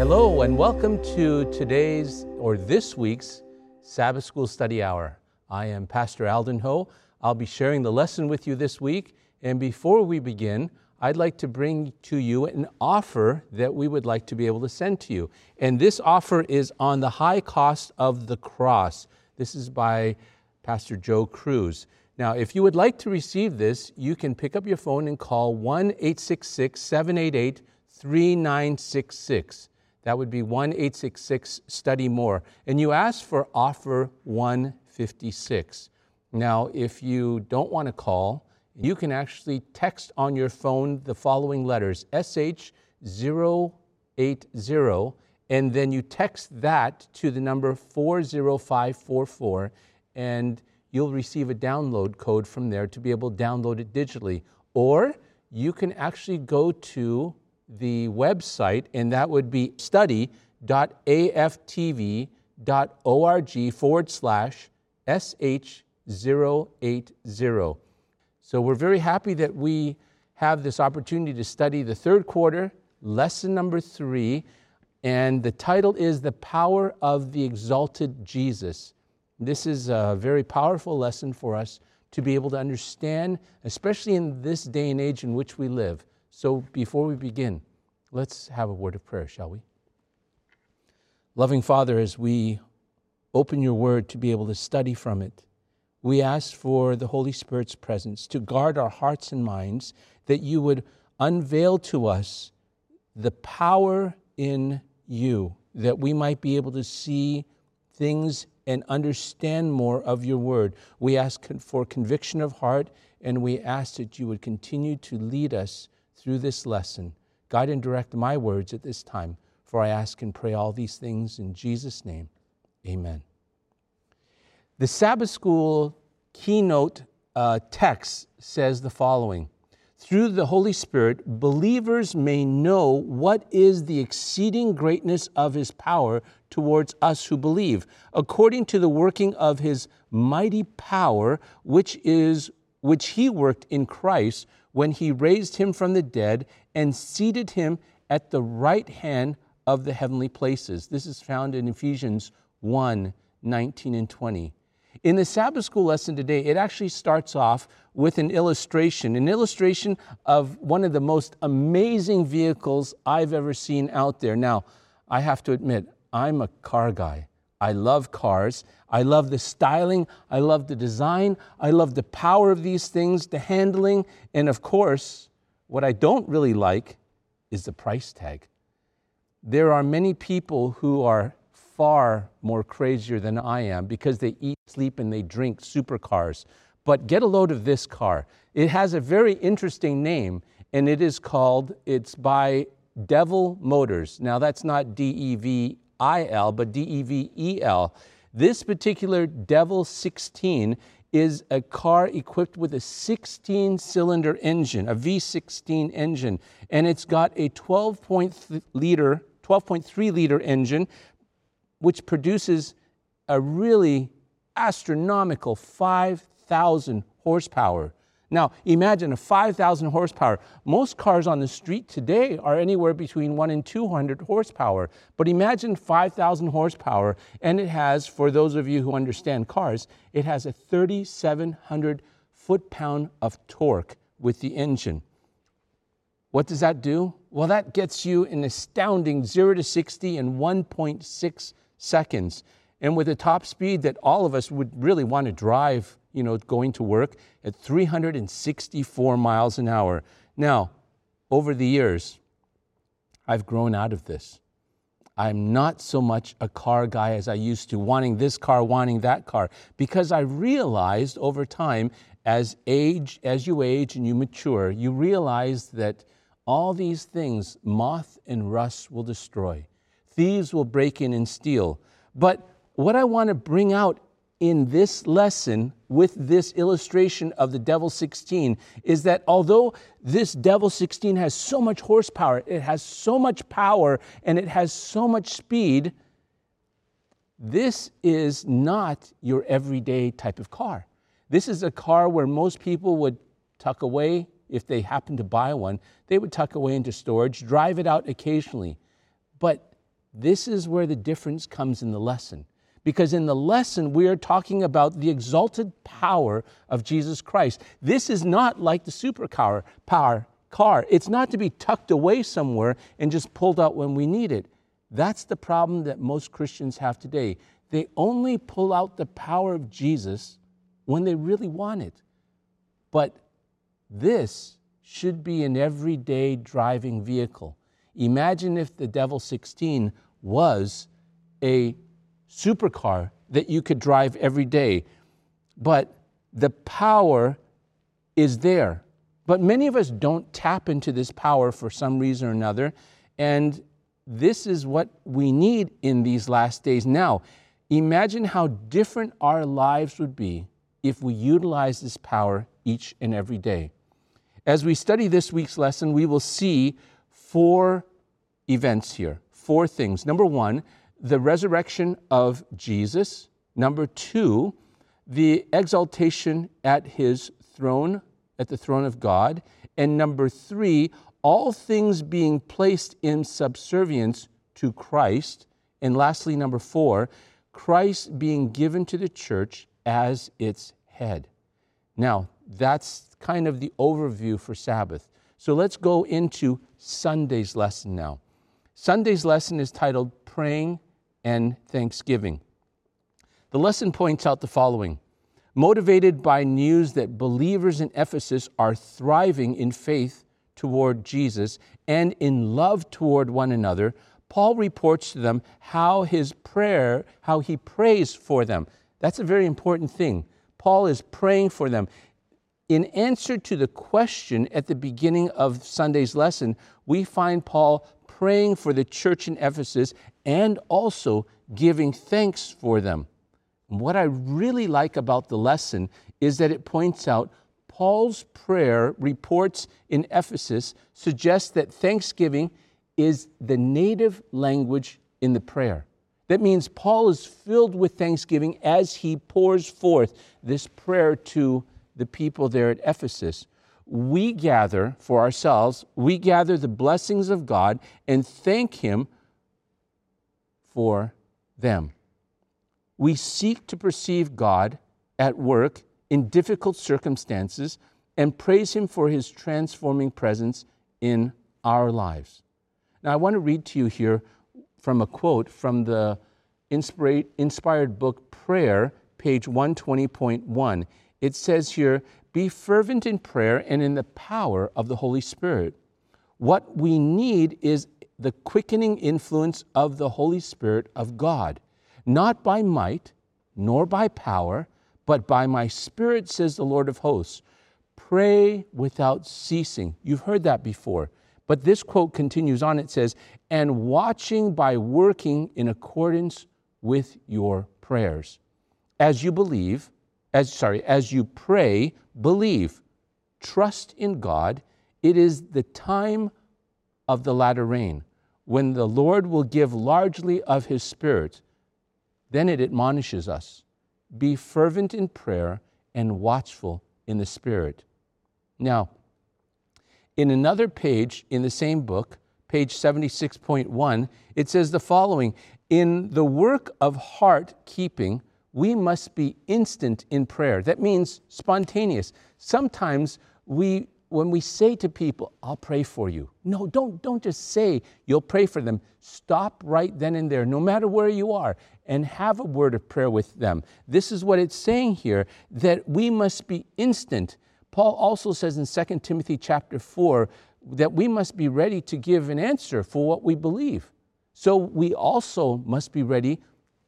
Hello, and welcome to today's or this week's Sabbath School Study Hour. I am Pastor Alden Ho. I'll be sharing the lesson with you this week. And before we begin, I'd like to bring to you an offer that we would like to be able to send to you. And this offer is on the high cost of the cross. This is by Pastor Joe Crews. Now, if you would like to receive this, you can pick up your phone and call 1 866 788 3966. That would be 1 866 Study More. And you ask for offer 156. Now, if you don't want to call, you can actually text on your phone the following letters SH080, and then you text that to the number 40544, and you'll receive a download code from there to be able to download it digitally. Or you can actually go to the website, and that would be study.aftv.org forward slash SH080. So we're very happy that we have this opportunity to study the third quarter, lesson number three, and the title is The Power of the Exalted Jesus. This is a very powerful lesson for us to be able to understand, especially in this day and age in which we live. So before we begin, let's have a word of prayer, shall we? Loving Father, as we open your word to be able to study from it, we ask for the Holy Spirit's presence to guard our hearts and minds, that you would unveil to us the power in you, that we might be able to see things and understand more of your word. We ask for conviction of heart, and we ask that you would continue to lead us through this lesson. Guide and direct my words at this time, for I ask and pray all these things in Jesus' name. Amen. The Sabbath School keynote uh, text says the following Through the Holy Spirit, believers may know what is the exceeding greatness of his power towards us who believe, according to the working of his mighty power, which is which he worked in Christ when he raised him from the dead and seated him at the right hand of the heavenly places. This is found in Ephesians 1 19 and 20. In the Sabbath school lesson today, it actually starts off with an illustration, an illustration of one of the most amazing vehicles I've ever seen out there. Now, I have to admit, I'm a car guy. I love cars. I love the styling. I love the design. I love the power of these things, the handling. And of course, what I don't really like is the price tag. There are many people who are far more crazier than I am because they eat, sleep, and they drink supercars. But get a load of this car. It has a very interesting name, and it is called, it's by Devel Motors. Now, that's not D E V I L, but D E V E L. This particular Devel 16 is a car equipped with a 16 cylinder engine, a V16 engine, and it's got a 12.3 liter, 12.3 liter engine, which produces a really astronomical 5,000 horsepower. Now, imagine a 5,000 horsepower. Most cars on the street today are anywhere between 1 and 200 horsepower. But imagine 5,000 horsepower, and it has, for those of you who understand cars, it has a 3,700 foot pound of torque with the engine. What does that do? Well, that gets you an astounding 0 to 60 in 1.6 seconds. And with a top speed that all of us would really want to drive you know, going to work at 364 miles an hour. Now, over the years, I've grown out of this. I'm not so much a car guy as I used to, wanting this car, wanting that car, because I realized over time, as age, as you age and you mature, you realize that all these things, moth and rust will destroy. Thieves will break in and steal. But what I want to bring out in this lesson with this illustration of the Devel 16 is that although this Devel 16 has so much horsepower, it has so much power, and it has so much speed, this is not your everyday type of car. This is a car where most people would tuck away if they happen to buy one. They would tuck away into storage, drive it out occasionally. But this is where the difference comes in the lesson because in the lesson we are talking about the exalted power of Jesus Christ. This is not like the supercar power car. It's not to be tucked away somewhere and just pulled out when we need it. That's the problem that most Christians have today. They only pull out the power of Jesus when they really want it. But this should be an everyday driving vehicle. Imagine if the Devel 16 was a supercar that you could drive every day. But the power is there. But many of us don't tap into this power for some reason or another. And this is what we need in these last days. Now, imagine how different our lives would be if we utilize this power each and every day. As we study this week's lesson, we will see four events here, four things. Number one, the resurrection of Jesus. Number two, the exaltation at his throne, at the throne of God. And number three, all things being placed in subservience to Christ. And lastly, number four, Christ being given to the church as its head. Now, that's kind of the overview for Sabbath. So let's go into Sunday's lesson now. Sunday's lesson is titled Praying and thanksgiving. The lesson points out the following Motivated by news that believers in Ephesus are thriving in faith toward Jesus and in love toward one another, Paul reports to them how his prayer, how he prays for them. That's a very important thing. Paul is praying for them. In answer to the question at the beginning of Sunday's lesson, we find Paul praying for the church in Ephesus and also giving thanks for them. what I really like about the lesson is that it points out Paul's prayer reports in Ephesus suggests that thanksgiving is the native language in the prayer. That means Paul is filled with thanksgiving as he pours forth this prayer to the people there at Ephesus. We gather for ourselves, we gather the blessings of God and thank Him for them. We seek to perceive God at work in difficult circumstances and praise Him for His transforming presence in our lives. Now, I want to read to you here from a quote from the inspired book Prayer, page 120.1. It says here, Be fervent in prayer and in the power of the Holy Spirit. What we need is the quickening influence of the Holy Spirit of God, not by might nor by power, but by my Spirit, says the Lord of hosts. Pray without ceasing. You've heard that before. But this quote continues on. It says, and watching by working in accordance with your prayers. As you believe, as sorry, as you pray, believe, trust in God. It is the time of the latter rain when the Lord will give largely of his Spirit, then it admonishes us be fervent in prayer and watchful in the Spirit. Now, in another page in the same book, page 76.1, it says the following In the work of heart keeping, we must be instant in prayer. That means spontaneous. Sometimes we when we say to people, I'll pray for you, no, don't, don't just say you'll pray for them. Stop right then and there, no matter where you are, and have a word of prayer with them. This is what it's saying here that we must be instant. Paul also says in 2 Timothy chapter 4 that we must be ready to give an answer for what we believe. So we also must be ready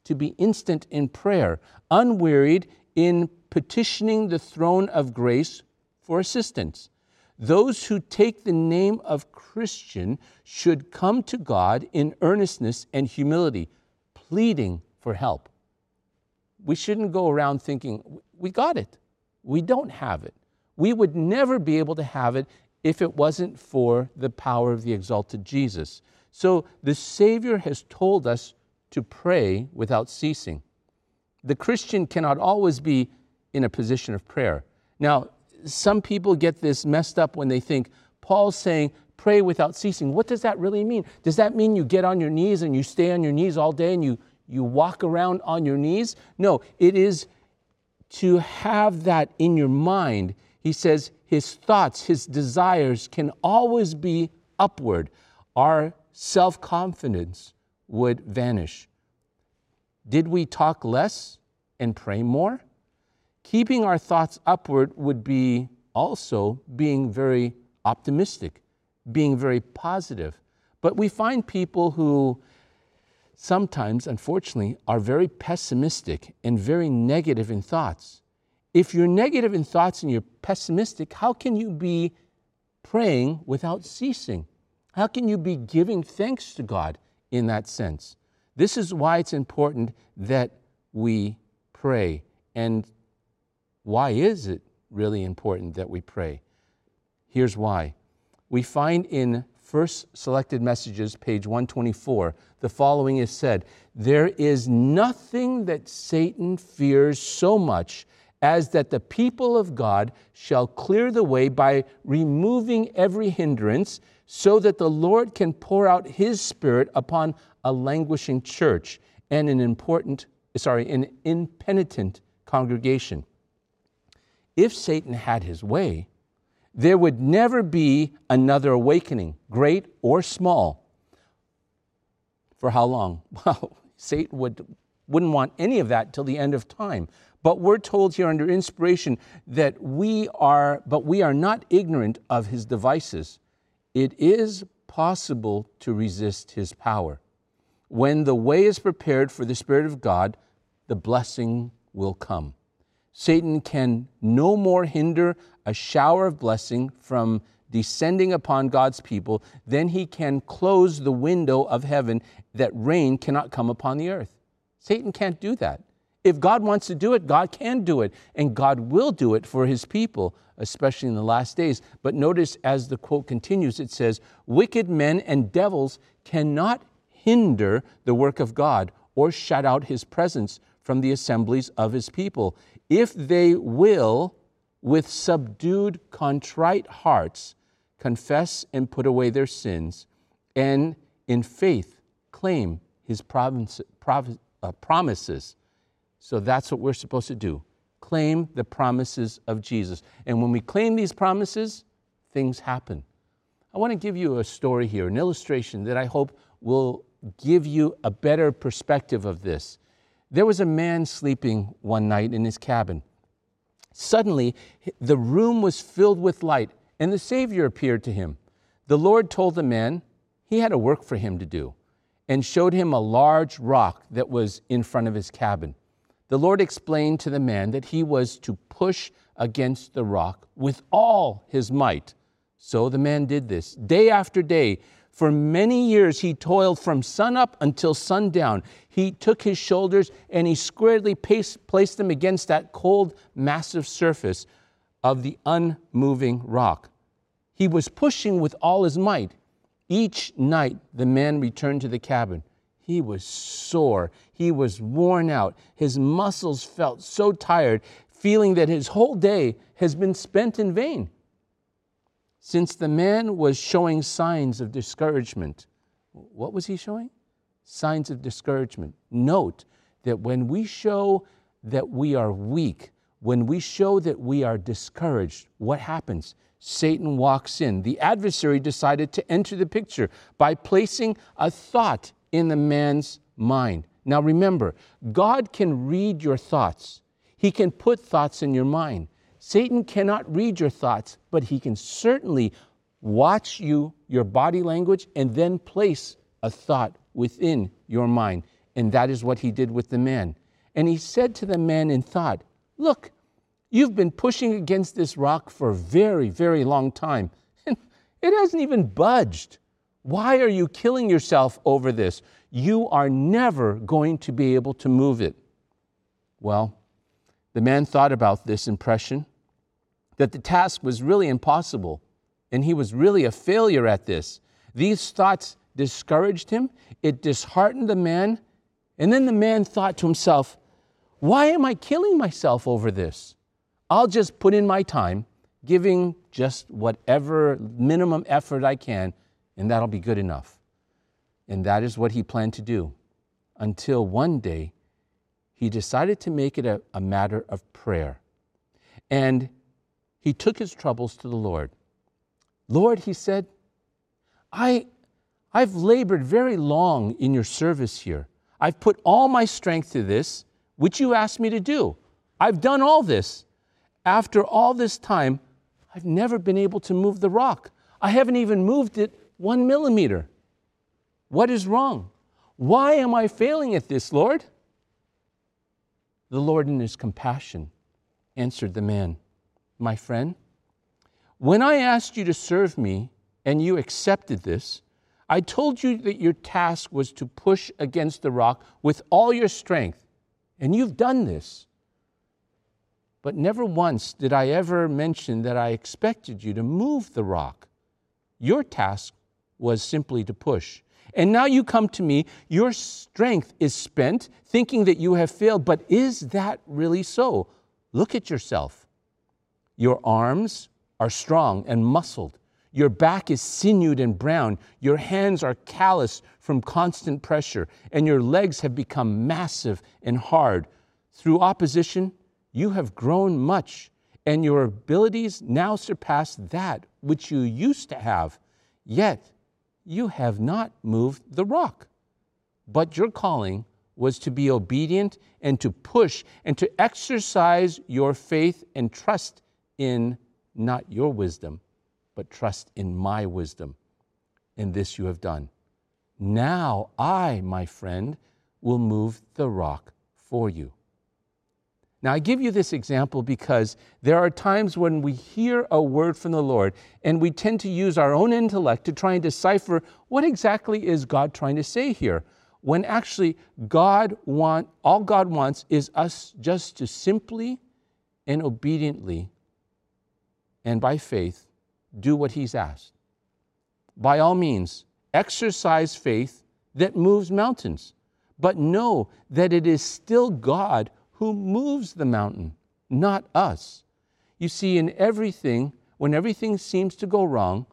to be instant in prayer, unwearied in petitioning the throne of grace for assistance. Those who take the name of Christian should come to God in earnestness and humility, pleading for help. we shouldn't go around thinking, we got it. We don't have it. We would never be able to have it if it wasn't for the power of the exalted Jesus. So the Savior has told us to pray without ceasing. The Christian cannot always be in a position of prayer. Now, some people get this messed up when they think Paul's saying, pray without ceasing. What does that really mean? Does that mean you get on your knees and you stay on your knees all day and you, you walk around on your knees? No, it is to have that in your mind. He says his thoughts, his desires can always be upward. Our self confidence would vanish. Did we talk less and pray more? Keeping our thoughts upward would be also being very optimistic, being very positive. But we find people who sometimes, unfortunately, are very pessimistic and very negative in thoughts. If you're negative in thoughts and you're pessimistic, how can you be praying without ceasing? How can you be giving thanks to God in that sense? This is why it's important that we pray. And why is it really important that we pray? Here's why. We find in First Selected Messages, page 124, the following is said There is nothing that Satan fears so much as that the people of God shall clear the way by removing every hindrance, so that the Lord can pour out his Spirit upon a languishing church and an important, sorry, an impenitent congregation. If Satan had his way, there would never be another awakening, great or small. For how long? Well, Satan would, wouldn't want any of that till the end of time. But we're told here under inspiration that we are, but we are not ignorant of his devices. It is possible to resist his power. When the way is prepared for the Spirit of God, the blessing will come. Satan can no more hinder a shower of blessing from descending upon God's people than he can close the window of heaven that rain cannot come upon the earth. Satan can't do that. If God wants to do it, God can do it, and God will do it for his people, especially in the last days. But notice as the quote continues, it says, Wicked men and devils cannot hinder the work of God or shut out his presence from the assemblies of his people. If they will, with subdued, contrite hearts, confess and put away their sins, and in faith claim his uh, promises. So that's what we're supposed to do claim the promises of Jesus. And when we claim these promises, things happen. I want to give you a story here, an illustration that I hope will give you a better perspective of this. There was a man sleeping one night in his cabin. Suddenly, the room was filled with light, and the Savior appeared to him. The Lord told the man he had a work for him to do and showed him a large rock that was in front of his cabin. The Lord explained to the man that he was to push against the rock with all his might. So the man did this. Day after day, for many years, he toiled from sunup until sundown. He took his shoulders and he squarely placed them against that cold, massive surface of the unmoving rock. He was pushing with all his might. Each night, the man returned to the cabin. He was sore. He was worn out. His muscles felt so tired, feeling that his whole day has been spent in vain. Since the man was showing signs of discouragement, what was he showing? Signs of discouragement. Note that when we show that we are weak, when we show that we are discouraged, what happens? Satan walks in. The adversary decided to enter the picture by placing a thought in the man's mind. Now remember, God can read your thoughts, He can put thoughts in your mind. Satan cannot read your thoughts, but he can certainly watch you, your body language, and then place a thought within your mind. And that is what he did with the man. And he said to the man in thought, Look, you've been pushing against this rock for a very, very long time. And it hasn't even budged. Why are you killing yourself over this? You are never going to be able to move it. Well, the man thought about this impression that the task was really impossible and he was really a failure at this. These thoughts discouraged him, it disheartened the man, and then the man thought to himself, Why am I killing myself over this? I'll just put in my time, giving just whatever minimum effort I can, and that'll be good enough. And that is what he planned to do until one day he decided to make it a, a matter of prayer. And he took his troubles to the Lord. Lord, he said, I, I've labored very long in your service here. I've put all my strength to this, which you asked me to do. I've done all this. After all this time, I've never been able to move the rock. I haven't even moved it one millimeter. What is wrong? Why am I failing at this, Lord? The Lord, in his compassion, answered the man, My friend, when I asked you to serve me and you accepted this, I told you that your task was to push against the rock with all your strength, and you've done this. But never once did I ever mention that I expected you to move the rock. Your task was simply to push. And now you come to me, your strength is spent, thinking that you have failed. But is that really so? Look at yourself. Your arms are strong and muscled. Your back is sinewed and brown. Your hands are calloused from constant pressure, and your legs have become massive and hard. Through opposition, you have grown much, and your abilities now surpass that which you used to have. Yet, you have not moved the rock. But your calling was to be obedient and to push and to exercise your faith and trust in not your wisdom, but trust in my wisdom. And this you have done. Now I, my friend, will move the rock for you. Now, I give you this example because there are times when we hear a word from the Lord and we tend to use our own intellect to try and decipher what exactly is God trying to say here, when actually God want all God wants is us just to simply and obediently and by faith do what he's asked. By all means, exercise faith that moves mountains, but know that it is still God who moves the mountain, not us. You see, in everything, when everything seems to go wrong,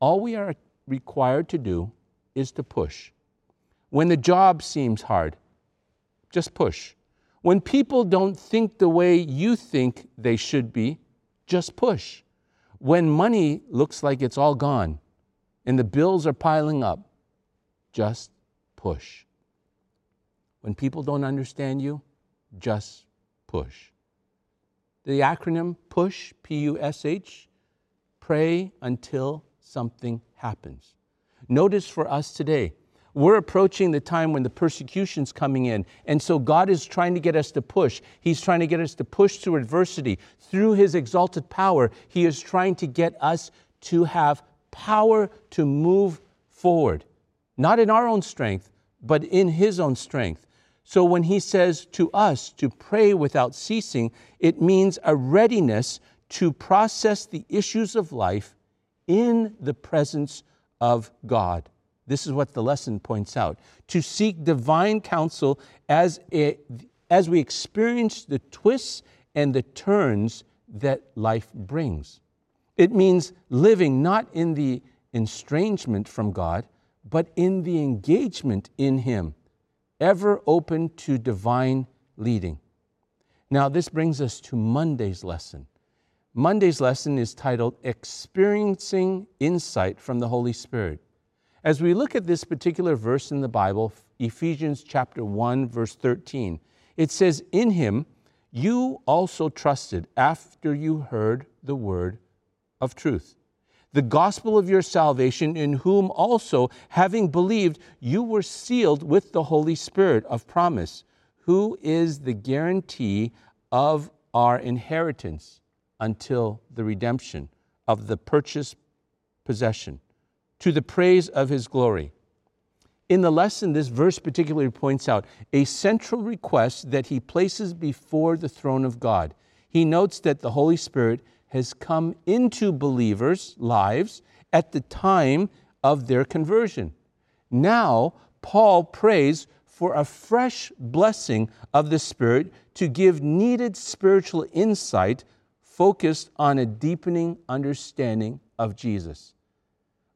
all we are required to do is to push. When the job seems hard, just push. When people don't think the way you think they should be, just push. When money looks like it's all gone and the bills are piling up, just push. When people don't understand you, just push. The acronym PUSH, P U S H, pray until something happens. Notice for us today, we're approaching the time when the persecution's coming in. And so God is trying to get us to push. He's trying to get us to push through adversity. Through His exalted power, He is trying to get us to have power to move forward. Not in our own strength, but in His own strength. So when he says to us to pray without ceasing, it means a readiness to process the issues of life in the presence of God. This is what the lesson points out. To seek divine counsel as, a, as we experience the twists and the turns that life brings. It means living not in the estrangement from God, but in the engagement in Him ever open to divine leading. Now, this brings us to Monday's lesson. Monday's lesson is titled Experiencing Insight from the Holy Spirit. As we look at this particular verse in the Bible, Ephesians chapter 1 verse 13, it says in him you also trusted after you heard the word of truth. The gospel of your salvation, in whom also, having believed, you were sealed with the Holy Spirit of promise, who is the guarantee of our inheritance until the redemption of the purchased possession, to the praise of his glory. In the lesson, this verse particularly points out a central request that he places before the throne of God. He notes that the Holy Spirit has come into believers' lives at the time of their conversion. Now, Paul prays for a fresh blessing of the Spirit to give needed spiritual insight focused on a deepening understanding of Jesus.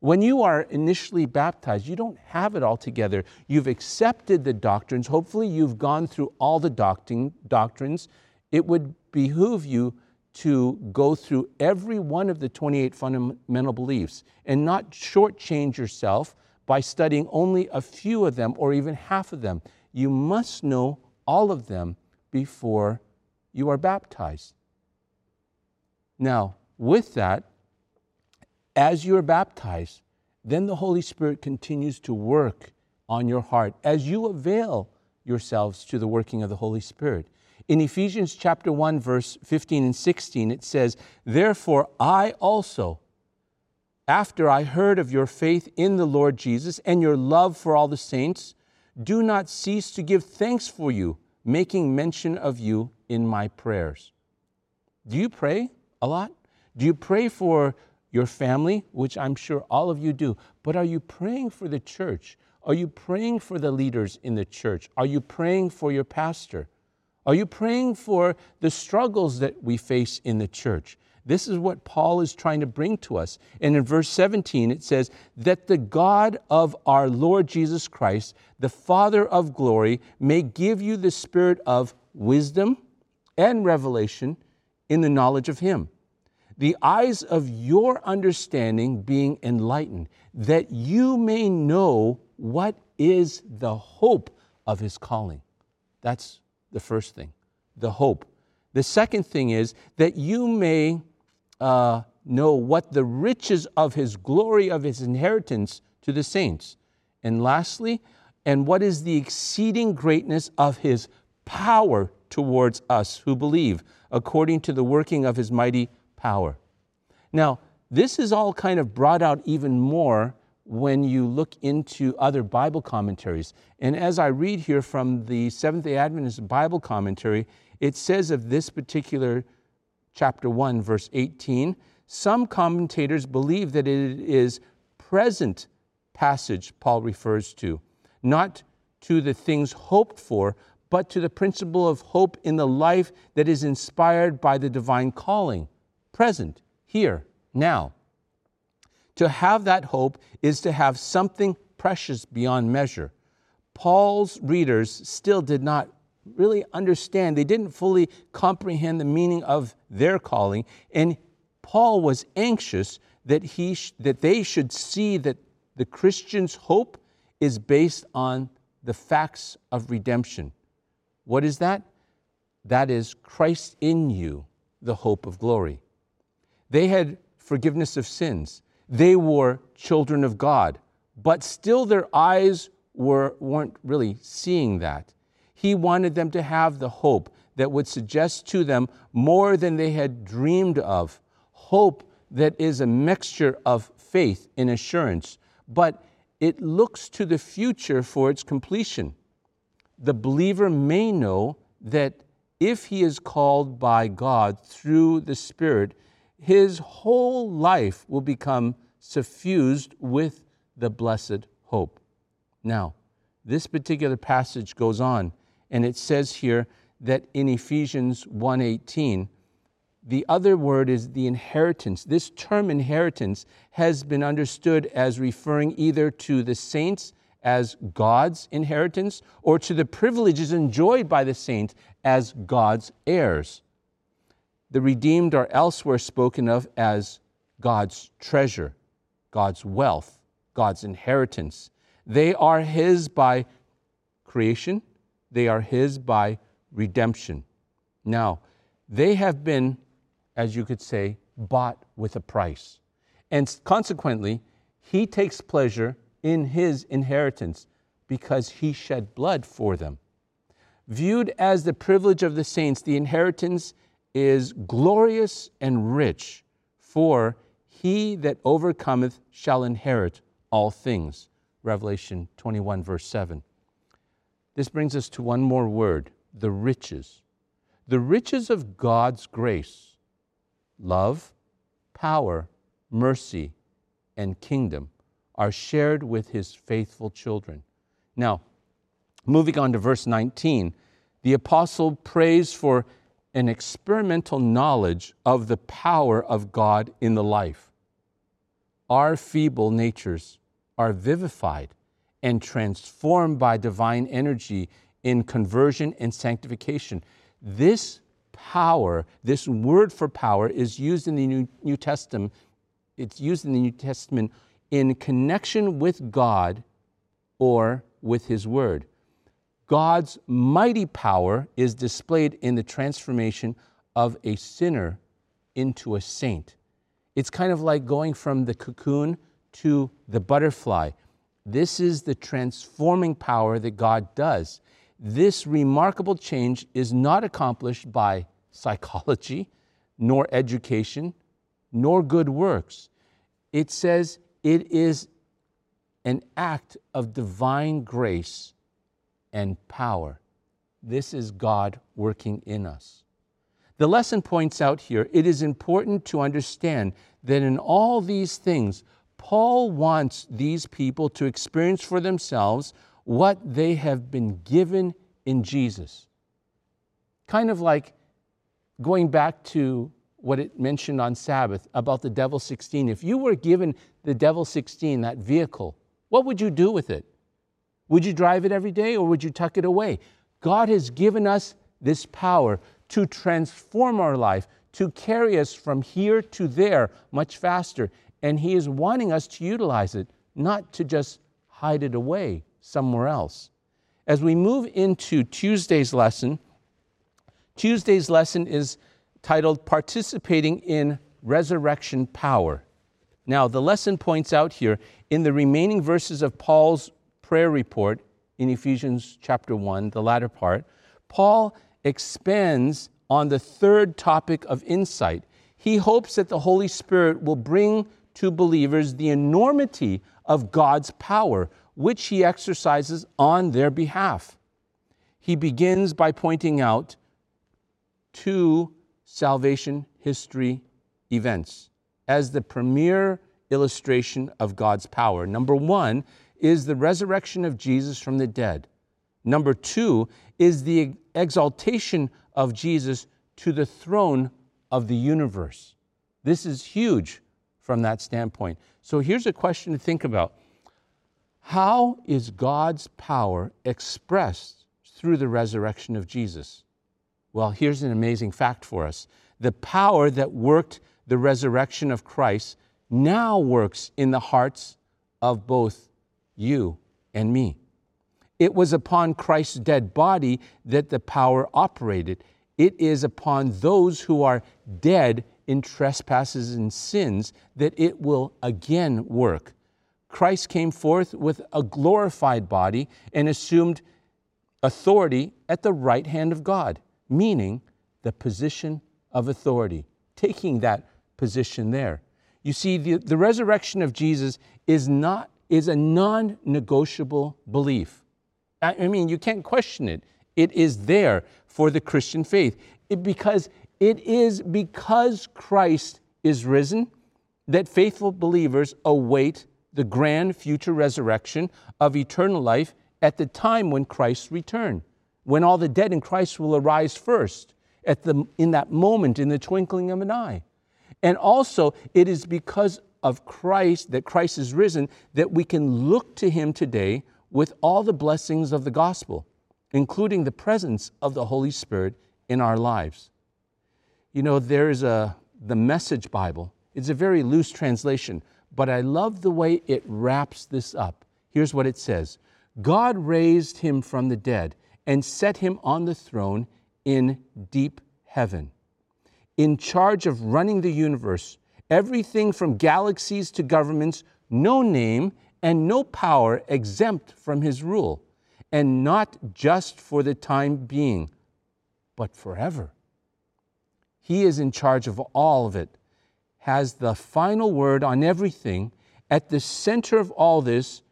When you are initially baptized, you don't have it all together. You've accepted the doctrines. Hopefully, you've gone through all the doctrine, doctrines. It would behoove you to go through every one of the 28 fundamental beliefs and not shortchange yourself by studying only a few of them or even half of them. You must know all of them before you are baptized. Now, with that, as you are baptized, then the Holy Spirit continues to work on your heart as you avail yourselves to the working of the Holy Spirit. In Ephesians chapter 1 verse 15 and 16 it says, "Therefore I also after I heard of your faith in the Lord Jesus and your love for all the saints, do not cease to give thanks for you, making mention of you in my prayers." Do you pray a lot? Do you pray for your family, which I'm sure all of you do, but are you praying for the church? Are you praying for the leaders in the church? Are you praying for your pastor? Are you praying for the struggles that we face in the church? This is what Paul is trying to bring to us. And in verse 17, it says, That the God of our Lord Jesus Christ, the Father of glory, may give you the spirit of wisdom and revelation in the knowledge of Him the eyes of your understanding being enlightened, that you may know what is the hope of his calling. That's the first thing, the hope. The second thing is that you may uh, know what the riches of his glory, of his inheritance to the saints. And lastly, and what is the exceeding greatness of his power towards us who believe, according to the working of his mighty power. Now, this is all kind of brought out even more when you look into other Bible commentaries. And as I read here from the Seventh day Adventist Bible commentary, it says of this particular chapter 1, verse 18, some commentators believe that it is present passage Paul refers to, not to the things hoped for, but to the principle of hope in the life that is inspired by the divine calling, present, here, now. To have that hope is to have something precious beyond measure. Paul's readers still did not really understand, they didn't fully comprehend the meaning of their calling, and Paul was anxious that, he sh- that they should see that the Christian's hope is based on the facts of redemption. What is that? That is Christ in you, the hope of glory. They had forgiveness of sins. They were children of God, but still their eyes were, weren't really seeing that. He wanted them to have the hope that would suggest to them more than they had dreamed of. Hope that is a mixture of faith and assurance, but it looks to the future for its completion. The believer may know that if he is called by God through the Spirit, his whole life will become suffused with the blessed hope. Now, this particular passage goes on, and it says here that in Ephesians 1:18, the other word is the inheritance. This term inheritance has been understood as referring either to the saints as God's inheritance or to the privileges enjoyed by the saints as God's heirs. The redeemed are elsewhere spoken of as God's treasure, God's wealth, God's inheritance. They are His by creation, they are His by redemption. Now, they have been, as you could say, bought with a price. And consequently, He takes pleasure in His inheritance because He shed blood for them. Viewed as the privilege of the saints, the inheritance is glorious and rich, for he that overcometh shall inherit all things. Revelation 21, verse 7. This brings us to one more word the riches. The riches of God's grace, love, power, mercy, and kingdom are shared with his faithful children. Now, moving on to verse 19, the apostle prays for an experimental knowledge of the power of God in the life. Our feeble natures are vivified and transformed by divine energy in conversion and sanctification. This power, this word for power, is used in the New, Testament. It's used in the New Testament in connection with God or with His Word. God's mighty power is displayed in the transformation of a sinner into a saint. It's kind of like going from the cocoon to the butterfly. This is the transforming power that God does. This remarkable change is not accomplished by psychology, nor education, nor good works. It says it is an act of divine grace and power. This is God working in us. The lesson points out here it is important to understand that in all these things, Paul wants these people to experience for themselves what they have been given in Jesus. Kind of like going back to what it mentioned on Sabbath about the Devel 16. If you were given the Devel 16, that vehicle, what would you do with it? Would you drive it every day or would you tuck it away? God has given us this power to transform our life, to carry us from here to there much faster. And He is wanting us to utilize it, not to just hide it away somewhere else. As we move into Tuesday's lesson, Tuesday's lesson is titled Participating in Resurrection Power. Now, the lesson points out here in the remaining verses of Paul's prayer report in Ephesians chapter 1, the latter part, Paul expands on the third topic of insight. He hopes that the Holy Spirit will bring to believers the enormity of God's power, which he exercises on their behalf. He begins by pointing out two salvation history events as the premier illustration of God's power. Number one is the resurrection of Jesus from the dead. Number two is the exaltation of Jesus to the throne of the universe. This is huge from that standpoint. So here's a question to think about How is God's power expressed through the resurrection of Jesus? Well, here's an amazing fact for us the power that worked the resurrection of Christ now works in the hearts of both you and me. It was upon Christ's dead body that the power operated. It is upon those who are dead in trespasses and sins that it will again work. Christ came forth with a glorified body and assumed authority at the right hand of God, meaning the position of authority, taking that position there. You see, the, the resurrection of Jesus is not is a non negotiable belief. I mean, you can't question it. It is there for the Christian faith it, because it is because Christ is risen that faithful believers await the grand future resurrection of eternal life at the time when Christ return, when all the dead in Christ will arise first, at the, in that moment, in the twinkling of an eye. And also, it is because of Christ, that Christ is risen, that we can look to Him today with all the blessings of the gospel, including the presence of the Holy Spirit in our lives. You know, there's a, the Message Bible. It's a very loose translation, but I love the way it wraps this up. Here's what it says God raised him from the dead and set him on the throne in deep heaven, in charge of running the universe everything from galaxies to governments, no name and no power exempt from his rule, and not just for the time being, but forever. He is in charge of all of it, has the final word on everything. At the center of all this,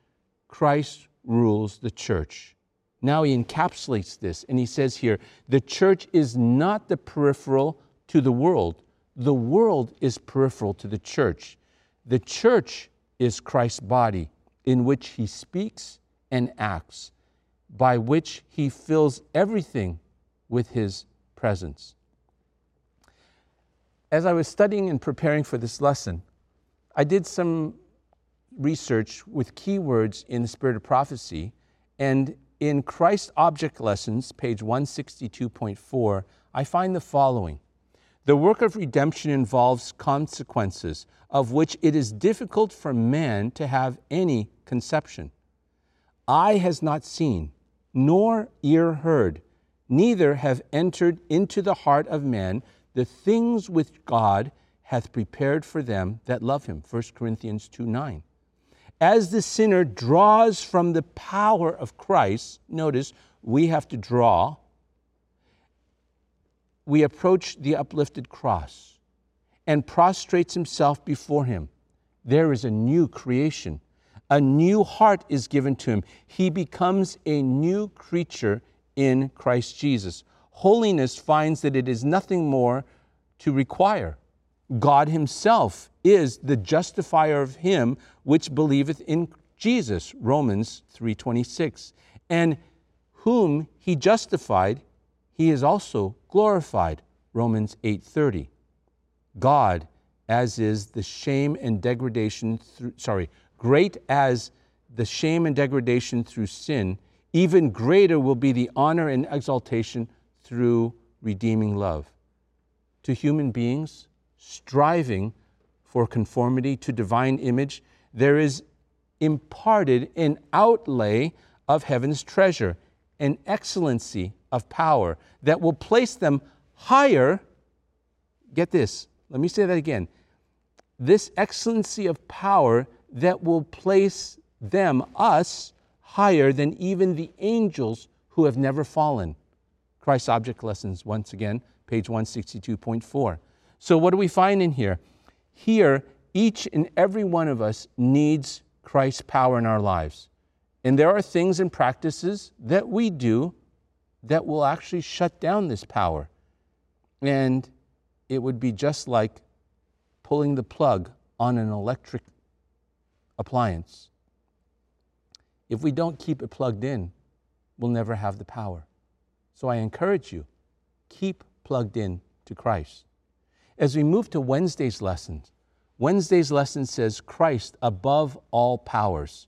Christ rules the church. Now he encapsulates this and he says here the church is not the peripheral to the world, the world is peripheral to the church. The church is Christ's body in which he speaks and acts, by which he fills everything with his presence. As I was studying and preparing for this lesson, I did some research with keywords in the spirit of prophecy, and in Christ Object Lessons, page 162.4, I find the following The work of redemption involves consequences of which it is difficult for man to have any conception. Eye has not seen, nor ear heard, neither have entered into the heart of man the things which God hath prepared for them that love him. 1 Corinthians 2 9. As the sinner draws from the power of Christ, notice we have to draw, we approach the uplifted cross and prostrates himself before him. There is a new creation. A new heart is given to him. He becomes a new creature in Christ Jesus. Holiness finds that it is nothing more to require. God Himself is the justifier of him which believeth in Jesus, Romans 3:26. And whom he justified, he is also glorified, Romans 8:30. God, as is the shame and degradation through sorry, great as the shame and degradation through sin, even greater will be the honor and exaltation through redeeming love. To human beings, striving for conformity to divine image, there is imparted an outlay of heaven's treasure, an excellency of power that will place them higher. Get this, let me say that again. This excellency of power that will place them, us, higher than even the angels who have never fallen. Christ's Object Lessons, once again, page 162.4. So, what do we find in here? Here, each and every one of us needs Christ's power in our lives. And there are things and practices that we do that will actually shut down this power. And it would be just like pulling the plug on an electric appliance. If we don't keep it plugged in, we'll never have the power. So I encourage you, keep plugged in to Christ. As we move to Wednesday's lesson, Wednesday's lesson says Christ above all powers.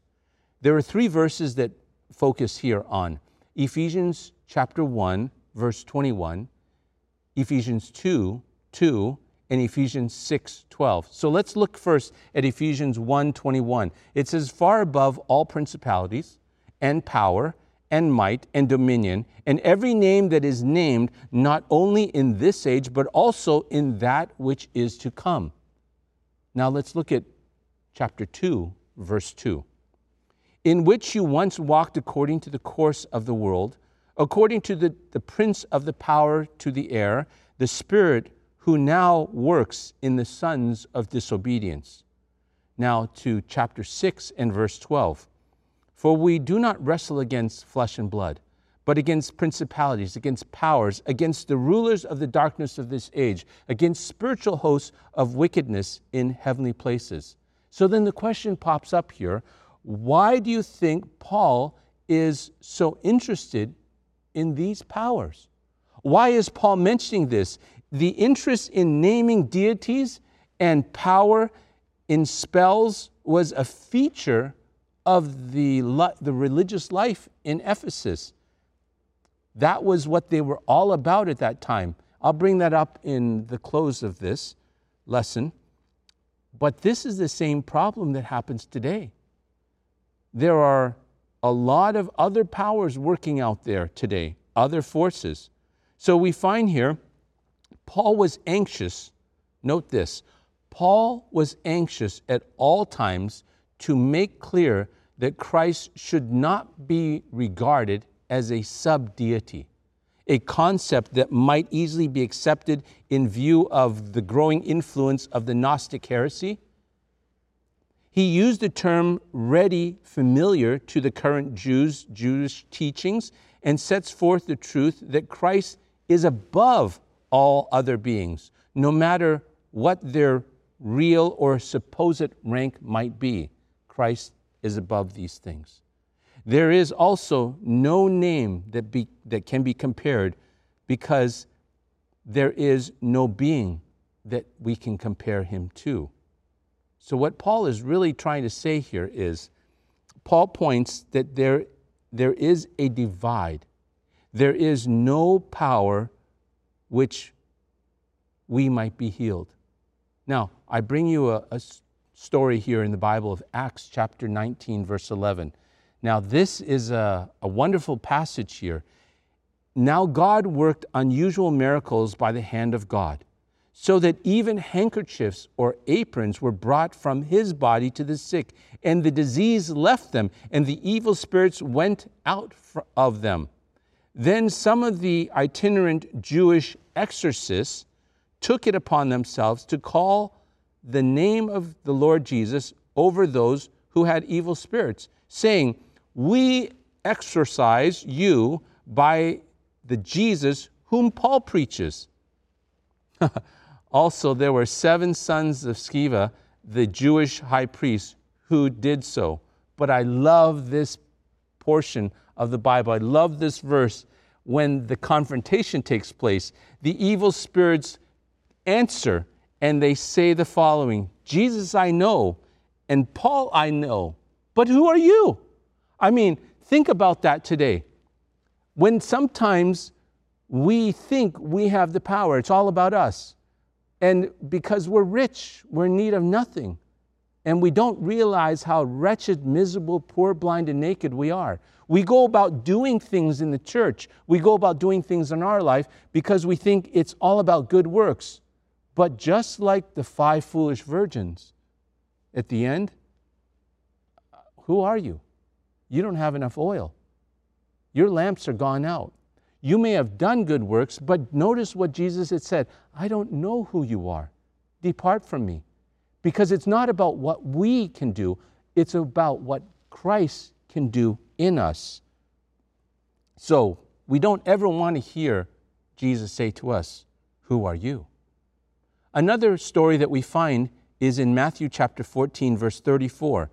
There are three verses that focus here on Ephesians chapter 1, verse 21, Ephesians 2, 2, and Ephesians 6, 12. So let's look first at Ephesians 1, 21. It says, Far above all principalities and power and might and dominion, and every name that is named, not only in this age, but also in that which is to come. Now let's look at chapter 2, verse 2. In which you once walked according to the course of the world, according to the, the prince of the power to the air, the spirit who now works in the sons of disobedience. Now to chapter 6 and verse 12. For we do not wrestle against flesh and blood, but against principalities, against powers, against the rulers of the darkness of this age, against spiritual hosts of wickedness in heavenly places. So then the question pops up here why do you think Paul is so interested in these powers? Why is Paul mentioning this? The interest in naming deities and power in spells was a feature of the, the religious life in Ephesus. That was what they were all about at that time. I'll bring that up in the close of this lesson. But this is the same problem that happens today. There are a lot of other powers working out there today, other forces. So we find here, Paul was anxious. Note this Paul was anxious at all times to make clear that Christ should not be regarded as a sub deity, a concept that might easily be accepted in view of the growing influence of the Gnostic heresy. He used the term ready familiar to the current Jews, Jewish teachings, and sets forth the truth that Christ is above all other beings, no matter what their real or supposed rank might be. Christ is above these things. There is also no name that, be, that can be compared because there is no being that we can compare him to. So, what Paul is really trying to say here is Paul points that there, there is a divide. There is no power which we might be healed. Now, I bring you a, a story here in the Bible of Acts chapter 19, verse 11. Now, this is a, a wonderful passage here. Now, God worked unusual miracles by the hand of God, so that even handkerchiefs or aprons were brought from his body to the sick, and the disease left them, and the evil spirits went out of them. Then some of the itinerant Jewish exorcists took it upon themselves to call the name of the Lord Jesus over those who had evil spirits, saying, we exorcise you by the Jesus whom Paul preaches. also, there were seven sons of Sceva, the Jewish high priest, who did so. But I love this portion of the Bible. I love this verse when the confrontation takes place. The evil spirits answer and they say the following Jesus I know, and Paul I know, but who are you? I mean, think about that today. When sometimes we think we have the power, it's all about us. And because we're rich, we're in need of nothing. And we don't realize how wretched, miserable, poor, blind, and naked we are. We go about doing things in the church, we go about doing things in our life because we think it's all about good works. But just like the five foolish virgins, at the end, who are you? you don't have enough oil. Your lamps are gone out. You may have done good works, but notice what Jesus had said I don't know who you are. Depart from me. Because it's not about what we can do, it's about what Christ can do in us. So we don't ever want to hear Jesus say to us, Who are you? Another story that we find is in Matthew chapter 14, verse 34.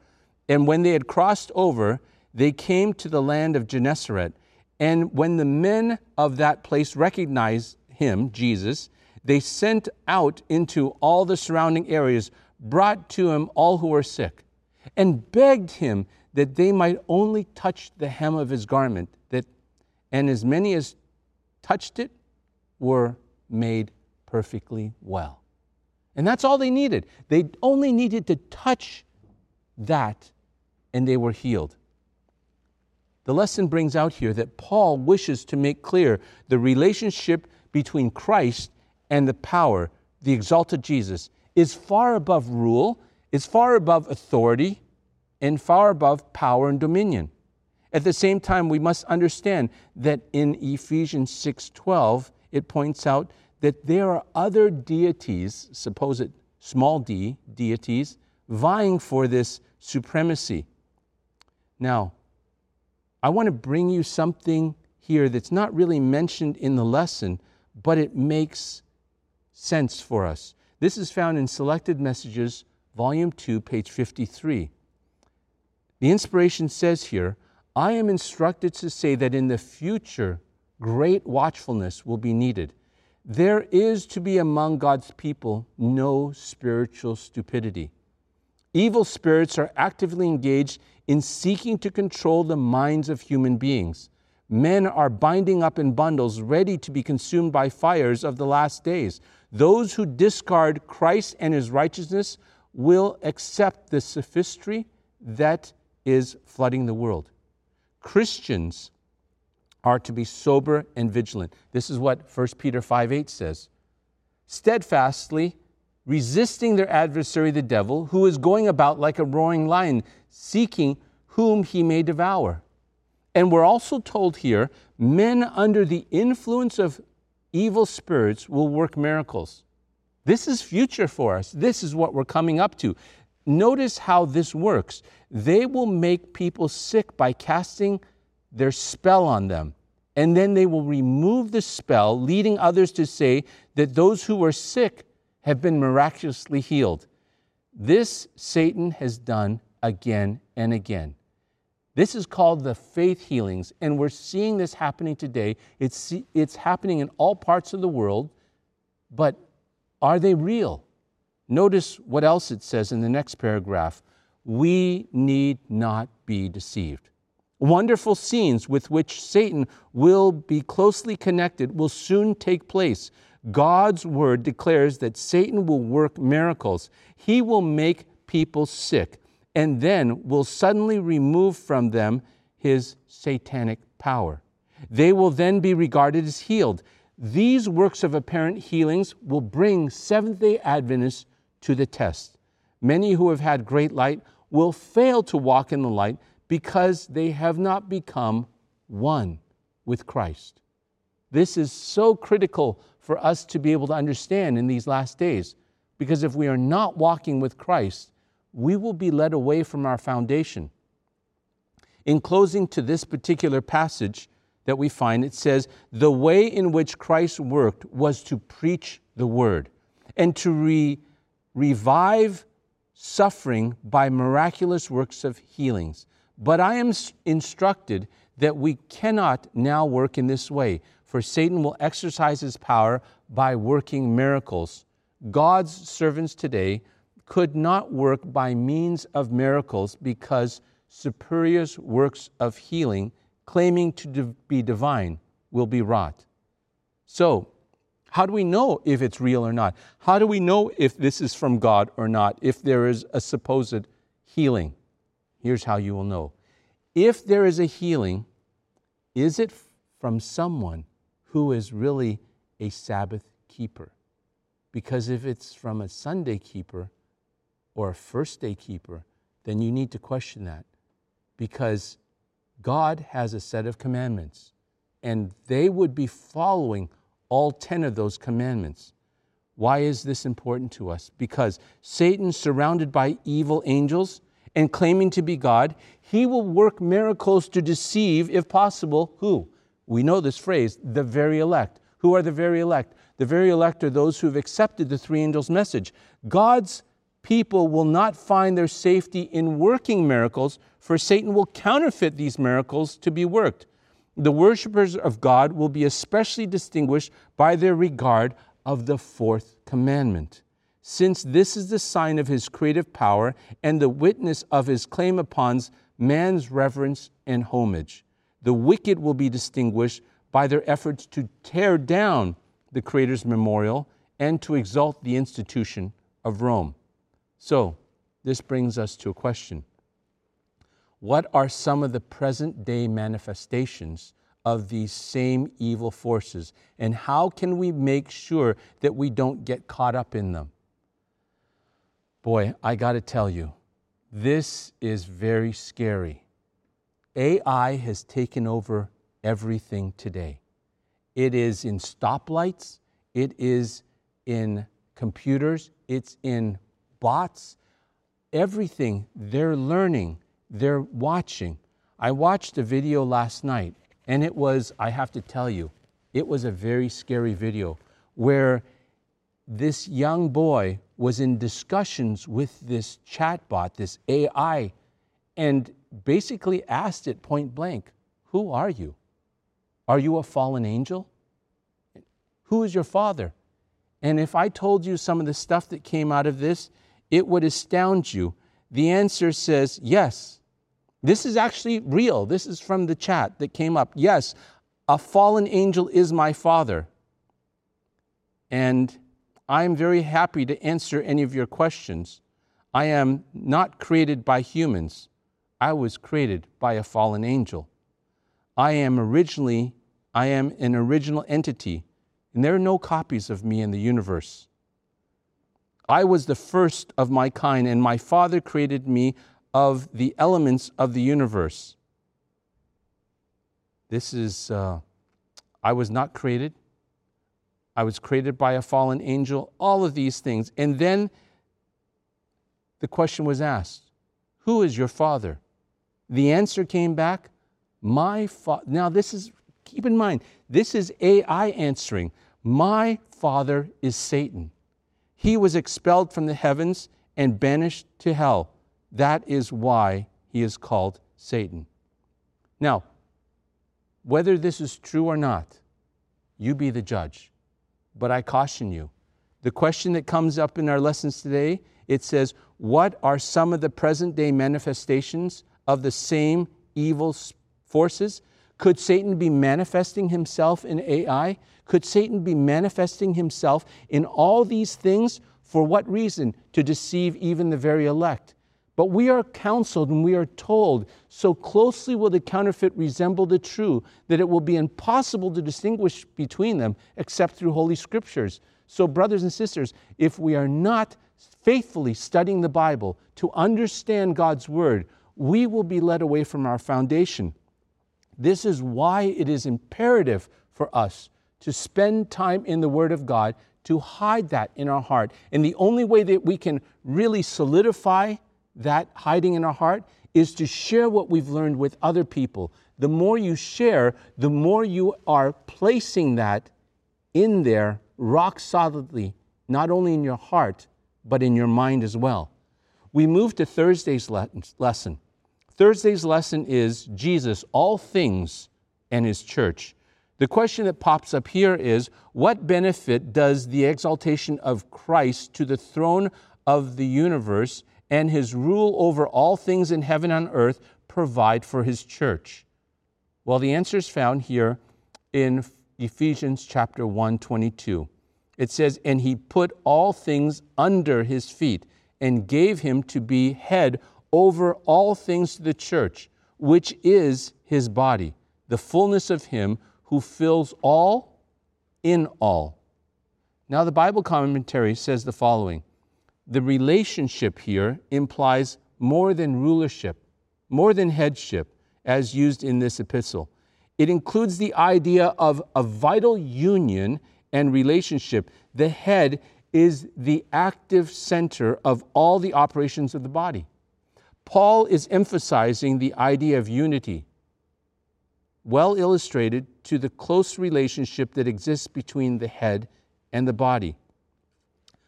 And when they had crossed over, they came to the land of Gennesaret. And when the men of that place recognized him, Jesus, they sent out into all the surrounding areas, brought to him all who were sick, and begged him that they might only touch the hem of his garment, that, and as many as touched it were made perfectly well. And that's all they needed. They only needed to touch that, and they were healed. The lesson brings out here that Paul wishes to make clear the relationship between Christ and the power, the exalted Jesus, is far above rule, is far above authority, and far above power and dominion. At the same time, we must understand that in Ephesians 6:12, it points out that there are other deities, supposed small d deities, vying for this supremacy. Now, I want to bring you something here that's not really mentioned in the lesson, but it makes sense for us. This is found in Selected Messages, Volume 2, page 53. The inspiration says here I am instructed to say that in the future, great watchfulness will be needed. There is to be among God's people no spiritual stupidity. Evil spirits are actively engaged in seeking to control the minds of human beings. Men are binding up in bundles, ready to be consumed by fires of the last days. Those who discard Christ and his righteousness will accept the sophistry that is flooding the world. Christians are to be sober and vigilant. This is what 1 Peter 5 8 says. Steadfastly resisting their adversary, the devil, who is going about like a roaring lion, seeking whom he may devour. And we're also told here men under the influence of evil spirits will work miracles. This is future for us. This is what we're coming up to. notice how this works. They will make people sick by casting their spell on them. And then they will remove the spell, leading others to say that those who were sick have been miraculously healed. This Satan has done again and again. This is called the faith healings, and we're seeing this happening today. It's, it's happening in all parts of the world, but are they real? Notice what else it says in the next paragraph. We need not be deceived. Wonderful scenes with which Satan will be closely connected will soon take place. God's word declares that Satan will work miracles. He will make people sick and then will suddenly remove from them his satanic power. They will then be regarded as healed. These works of apparent healings will bring Seventh day Adventists to the test. Many who have had great light will fail to walk in the light because they have not become one with Christ. This is so critical for us to be able to understand in these last days because if we are not walking with Christ, we will be led away from our foundation. In closing to this particular passage that we find, it says, The way in which Christ worked was to preach the word and to re- revive suffering by miraculous works of healings. But I am instructed that we cannot now work in this way, for Satan will exercise his power by working miracles. God's servants today could not work by means of miracles because superior works of healing, claiming to be divine, will be wrought. So, how do we know if it's real or not? How do we know if this is from God or not, if there is a supposed healing? Here's how you will know. If there is a healing, is it from someone who is really a Sabbath keeper? Because if it's from a Sunday keeper, or a first day keeper, then you need to question that because God has a set of commandments and they would be following all 10 of those commandments. Why is this important to us? Because Satan, surrounded by evil angels and claiming to be God, he will work miracles to deceive, if possible, who? We know this phrase, the very elect. Who are the very elect? The very elect are those who have accepted the three angels' message. God's people will not find their safety in working miracles, for Satan will counterfeit these miracles to be worked. The worshippers of God will be especially distinguished by their regard of the fourth commandment. Since this is the sign of his creative power and the witness of his claim upon man's reverence and homage, the wicked will be distinguished by their efforts to tear down the Creator's memorial and to exalt the institution of Rome. So, this brings us to a question What are some of the present day manifestations of these same evil forces, and how can we make sure that we don't get caught up in them? Boy, I got to tell you, this is very scary. AI has taken over everything today. It is in stoplights, it is in computers, it's in bots, everything they're learning, they're watching. I watched a video last night, and it was, I have to tell you, it was a very scary video where this young boy was in discussions with this chatbot, this AI, and basically asked it point blank, Who are you? Are you a fallen angel? Who is your father? And if I told you some of the stuff that came out of this, it would astound you. The answer says yes. This is actually real. This is from the chat that came up. Yes, a fallen angel is my father. And I am very happy to answer any of your questions. I am not created by humans, I was created by a fallen angel. I am originally, I am an original entity, and there are no copies of me in the universe. I was the first of my kind, and my Father created me of the elements of the universe. This is, uh, I was not created. I was created by a fallen angel, all of these things. And then the question was asked Who is your father? The answer came back, My father. Now, this is, keep in mind, this is AI answering. My father is Satan. He was expelled from the heavens and banished to hell. That is why he is called Satan. Now, whether this is true or not, you be the judge. But I caution you. The question that comes up in our lessons today, it says, What are some of the present day manifestations of the same evil forces? Could Satan be manifesting himself in AI? Could Satan be manifesting himself in all these things? For what reason? To deceive even the very elect. But we are counseled and we are told, so closely will the counterfeit resemble the true that it will be impossible to distinguish between them except through Holy Scriptures. So, brothers and sisters, if we are not faithfully studying the Bible to understand God's Word, we will be led away from our foundation. This is why it is imperative for us to spend time in the Word of God, to hide that in our heart. And the only way that we can really solidify that hiding in our heart is to share what we've learned with other people. The more you share, the more you are placing that in there rock solidly, not only in your heart, but in your mind as well. We move to Thursday's lesson. Thursday's lesson is Jesus, all things, and his church. The question that pops up here is what benefit does the exaltation of Christ to the throne of the universe and his rule over all things in heaven and earth provide for his church? Well, the answer is found here in Ephesians chapter 1, 22. It says, And he put all things under his feet and gave him to be head over all things to the church, which is his body, the fullness of him who fills all in all. Now, the Bible commentary says the following the relationship here implies more than rulership, more than headship, as used in this epistle. It includes the idea of a vital union and relationship. The head is the active center of all the operations of the body. Paul is emphasizing the idea of unity, well illustrated to the close relationship that exists between the head and the body.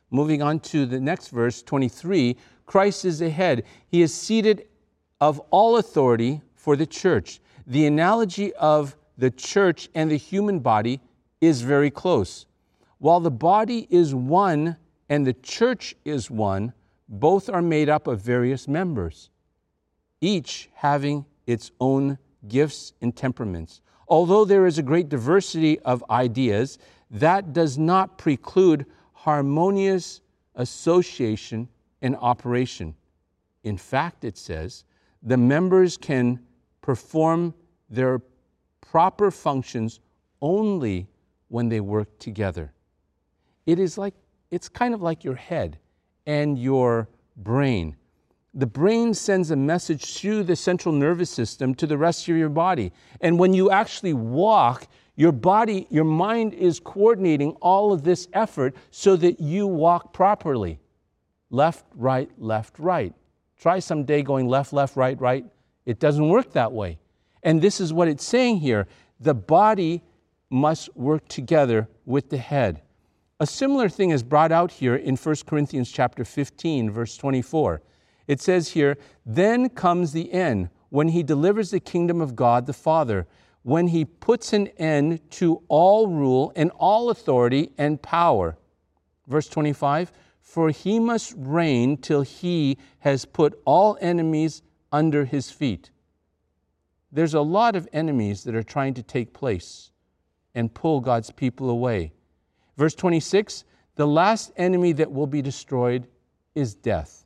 Moving on to the next verse, 23, Christ is the head. He is seated of all authority for the church. The analogy of the church and the human body is very close. While the body is one and the church is one, both are made up of various members, each having its own gifts and temperaments. Although there is a great diversity of ideas, that does not preclude harmonious association and operation. In fact, it says the members can perform their proper functions only when they work together. It is like, it's kind of like your head and your brain. The brain sends a message through the central nervous system to the rest of your body. And when you actually walk, your body, your mind is coordinating all of this effort so that you walk properly. Left, right, left, right. Try someday going left, left, right, right. It doesn't work that way. And this is what it's saying here the body must work together with the head. A similar thing is brought out here in 1 Corinthians chapter 15 verse 24. It says here, "Then comes the end when he delivers the kingdom of God the Father when he puts an end to all rule and all authority and power. Verse 25 For he must reign till he has put all enemies under his feet. There's a lot of enemies that are trying to take place and pull God's people away. Verse 26 The last enemy that will be destroyed is death.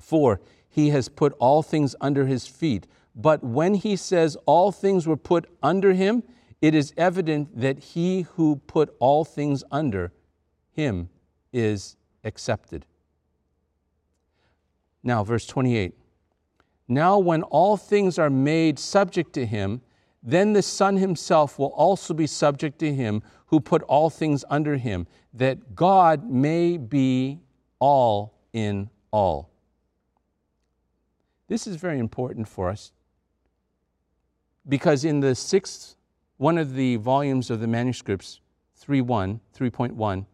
For he has put all things under his feet. But when he says all things were put under him, it is evident that he who put all things under him is accepted. Now, verse 28. Now, when all things are made subject to him, then the Son himself will also be subject to him who put all things under him, that God may be all in all. This is very important for us because in the sixth, one of the volumes of the manuscripts, 3.1, 3.1,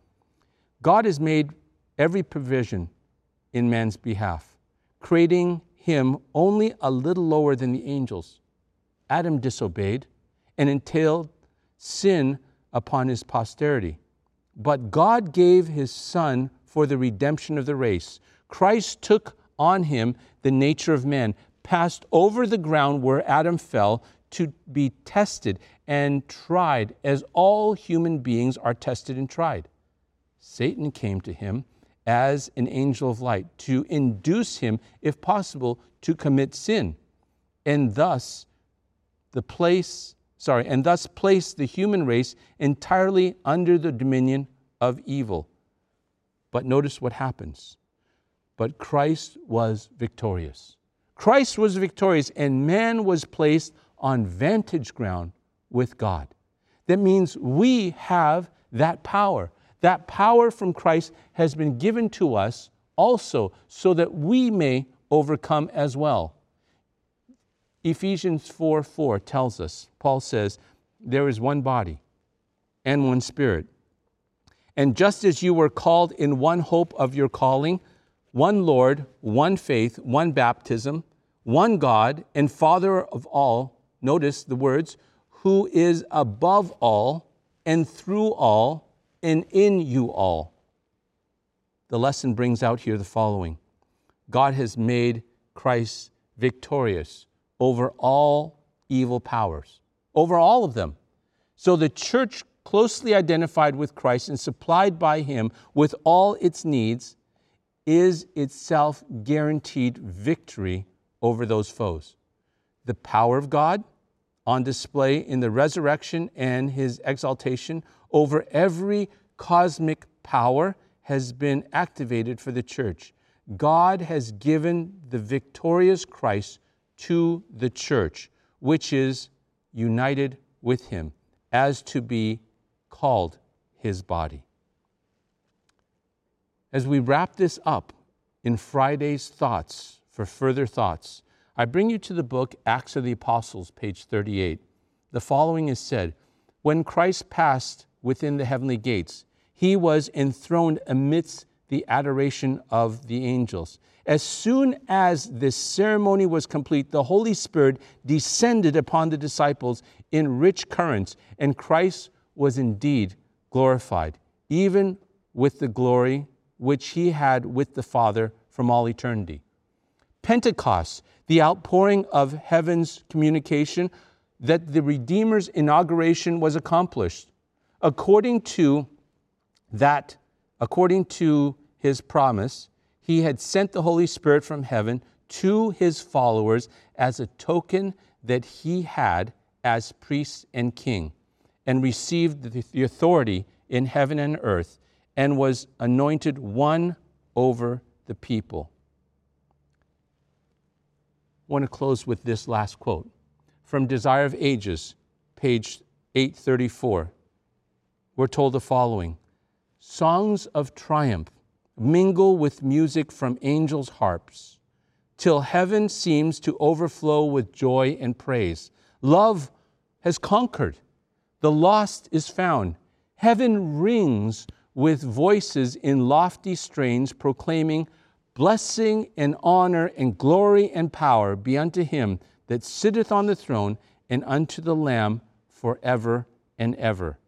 God has made every provision in man's behalf, creating him only a little lower than the angels. Adam disobeyed and entailed sin upon his posterity. But God gave his Son for the redemption of the race. Christ took on him the nature of man, passed over the ground where Adam fell to be tested and tried as all human beings are tested and tried. Satan came to him as an angel of light to induce him, if possible, to commit sin, and thus the place, sorry, and thus place the human race entirely under the dominion of evil. But notice what happens. But Christ was victorious. Christ was victorious, and man was placed on vantage ground with God. That means we have that power. That power from Christ has been given to us also so that we may overcome as well. Ephesians 4 4 tells us, Paul says, there is one body and one spirit. And just as you were called in one hope of your calling, one Lord, one faith, one baptism, one God and Father of all, notice the words, who is above all and through all and in you all. The lesson brings out here the following God has made Christ victorious over all evil powers, over all of them. So the church, closely identified with Christ and supplied by him with all its needs, is itself guaranteed victory over those foes. The power of God on display in the resurrection and his exaltation over every cosmic power has been activated for the church. God has given the victorious Christ to the church, which is united with him, as to be called his body. As we wrap this up in Friday's thoughts for further thoughts, I bring you to the book Acts of the Apostles, page 38. The following is said When Christ passed within the heavenly gates, he was enthroned amidst the adoration of the angels. As soon as this ceremony was complete, the Holy Spirit descended upon the disciples in rich currents, and Christ was indeed glorified, even with the glory which he had with the Father from all eternity. Pentecost, the outpouring of heaven's communication that the Redeemer's inauguration was accomplished. According to that, according to his promise, he had sent the Holy Spirit from heaven to his followers as a token that he had as priest and king, and received the authority in heaven and earth, and was anointed one over the people. I want to close with this last quote from Desire of Ages, page 834. We're told the following Songs of triumph mingle with music from angels' harps, till heaven seems to overflow with joy and praise. Love has conquered, the lost is found. Heaven rings with voices in lofty strains proclaiming, Blessing and honor and glory and power be unto him that sitteth on the throne and unto the Lamb forever and ever.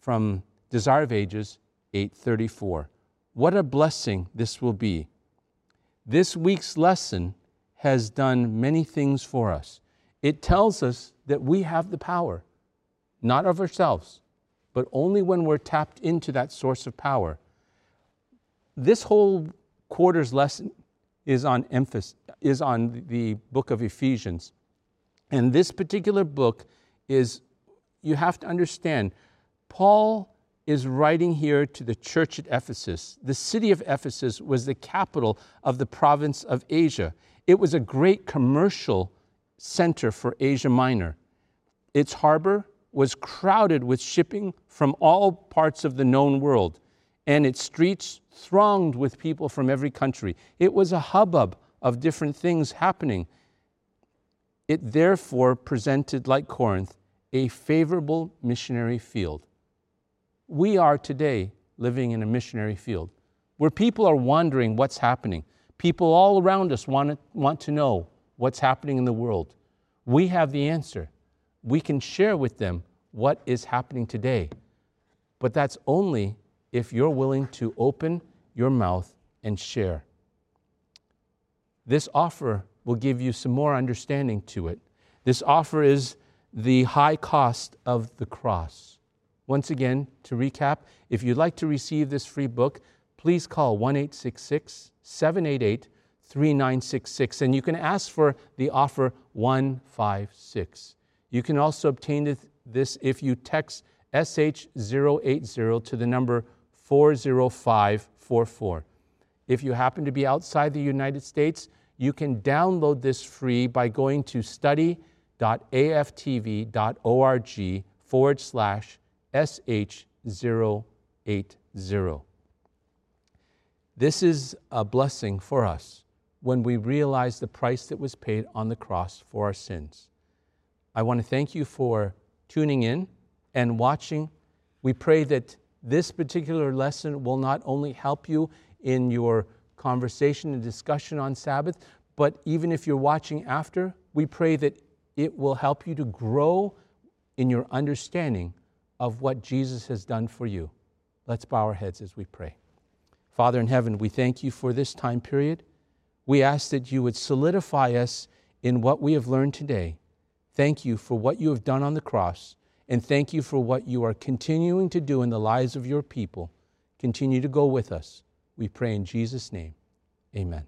From Desire of Ages 834. What a blessing this will be. This week's lesson has done many things for us. It tells us that we have the power, not of ourselves, but only when we're tapped into that source of power. This whole quarter's lesson is on Ephesians, is on the book of Ephesians. And this particular book is, you have to understand, Paul is writing here to the church at Ephesus. The city of Ephesus was the capital of the province of Asia. It was a great commercial center for Asia Minor. Its harbor was crowded with shipping from all parts of the known world, and its streets thronged with people from every country. It was a hubbub of different things happening. It therefore presented, like Corinth, a favorable missionary field. We are today living in a missionary field where people are wondering what's happening. People all around us want to, want to know what's happening in the world. We have the answer. We can share with them what is happening today. But that's only if you're willing to open your mouth and share. This offer will give you some more understanding to it. This offer is the high cost of the cross. Once again, to recap, if you'd like to receive this free book, please call 1 788 3966 and you can ask for the offer 156. You can also obtain this if you text SH080 to the number 40544. If you happen to be outside the United States, you can download this free by going to study.aftv.org forward slash SH080. This is a blessing for us when we realize the price that was paid on the cross for our sins. I want to thank you for tuning in and watching. We pray that this particular lesson will not only help you in your conversation and discussion on Sabbath, but even if you're watching after, we pray that it will help you to grow in your understanding of what Jesus has done for you. Let's bow our heads as we pray. Father in heaven, we thank you for this time period. We ask that you would solidify us in what we have learned today. Thank you for what you have done on the cross, and thank you for what you are continuing to do in the lives of your people. Continue to go with us. We pray in Jesus' name. Amen.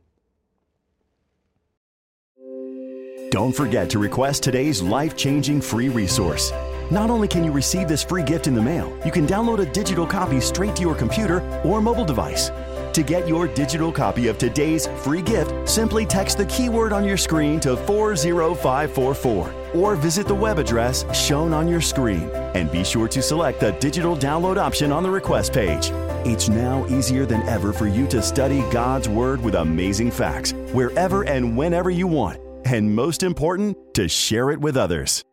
Don't forget to request today's life changing free resource. Not only can you receive this free gift in the mail, you can download a digital copy straight to your computer or mobile device. To get your digital copy of today's free gift, simply text the keyword on your screen to 40544 or visit the web address shown on your screen. And be sure to select the digital download option on the request page. It's now easier than ever for you to study God's Word with amazing facts wherever and whenever you want. And most important, to share it with others.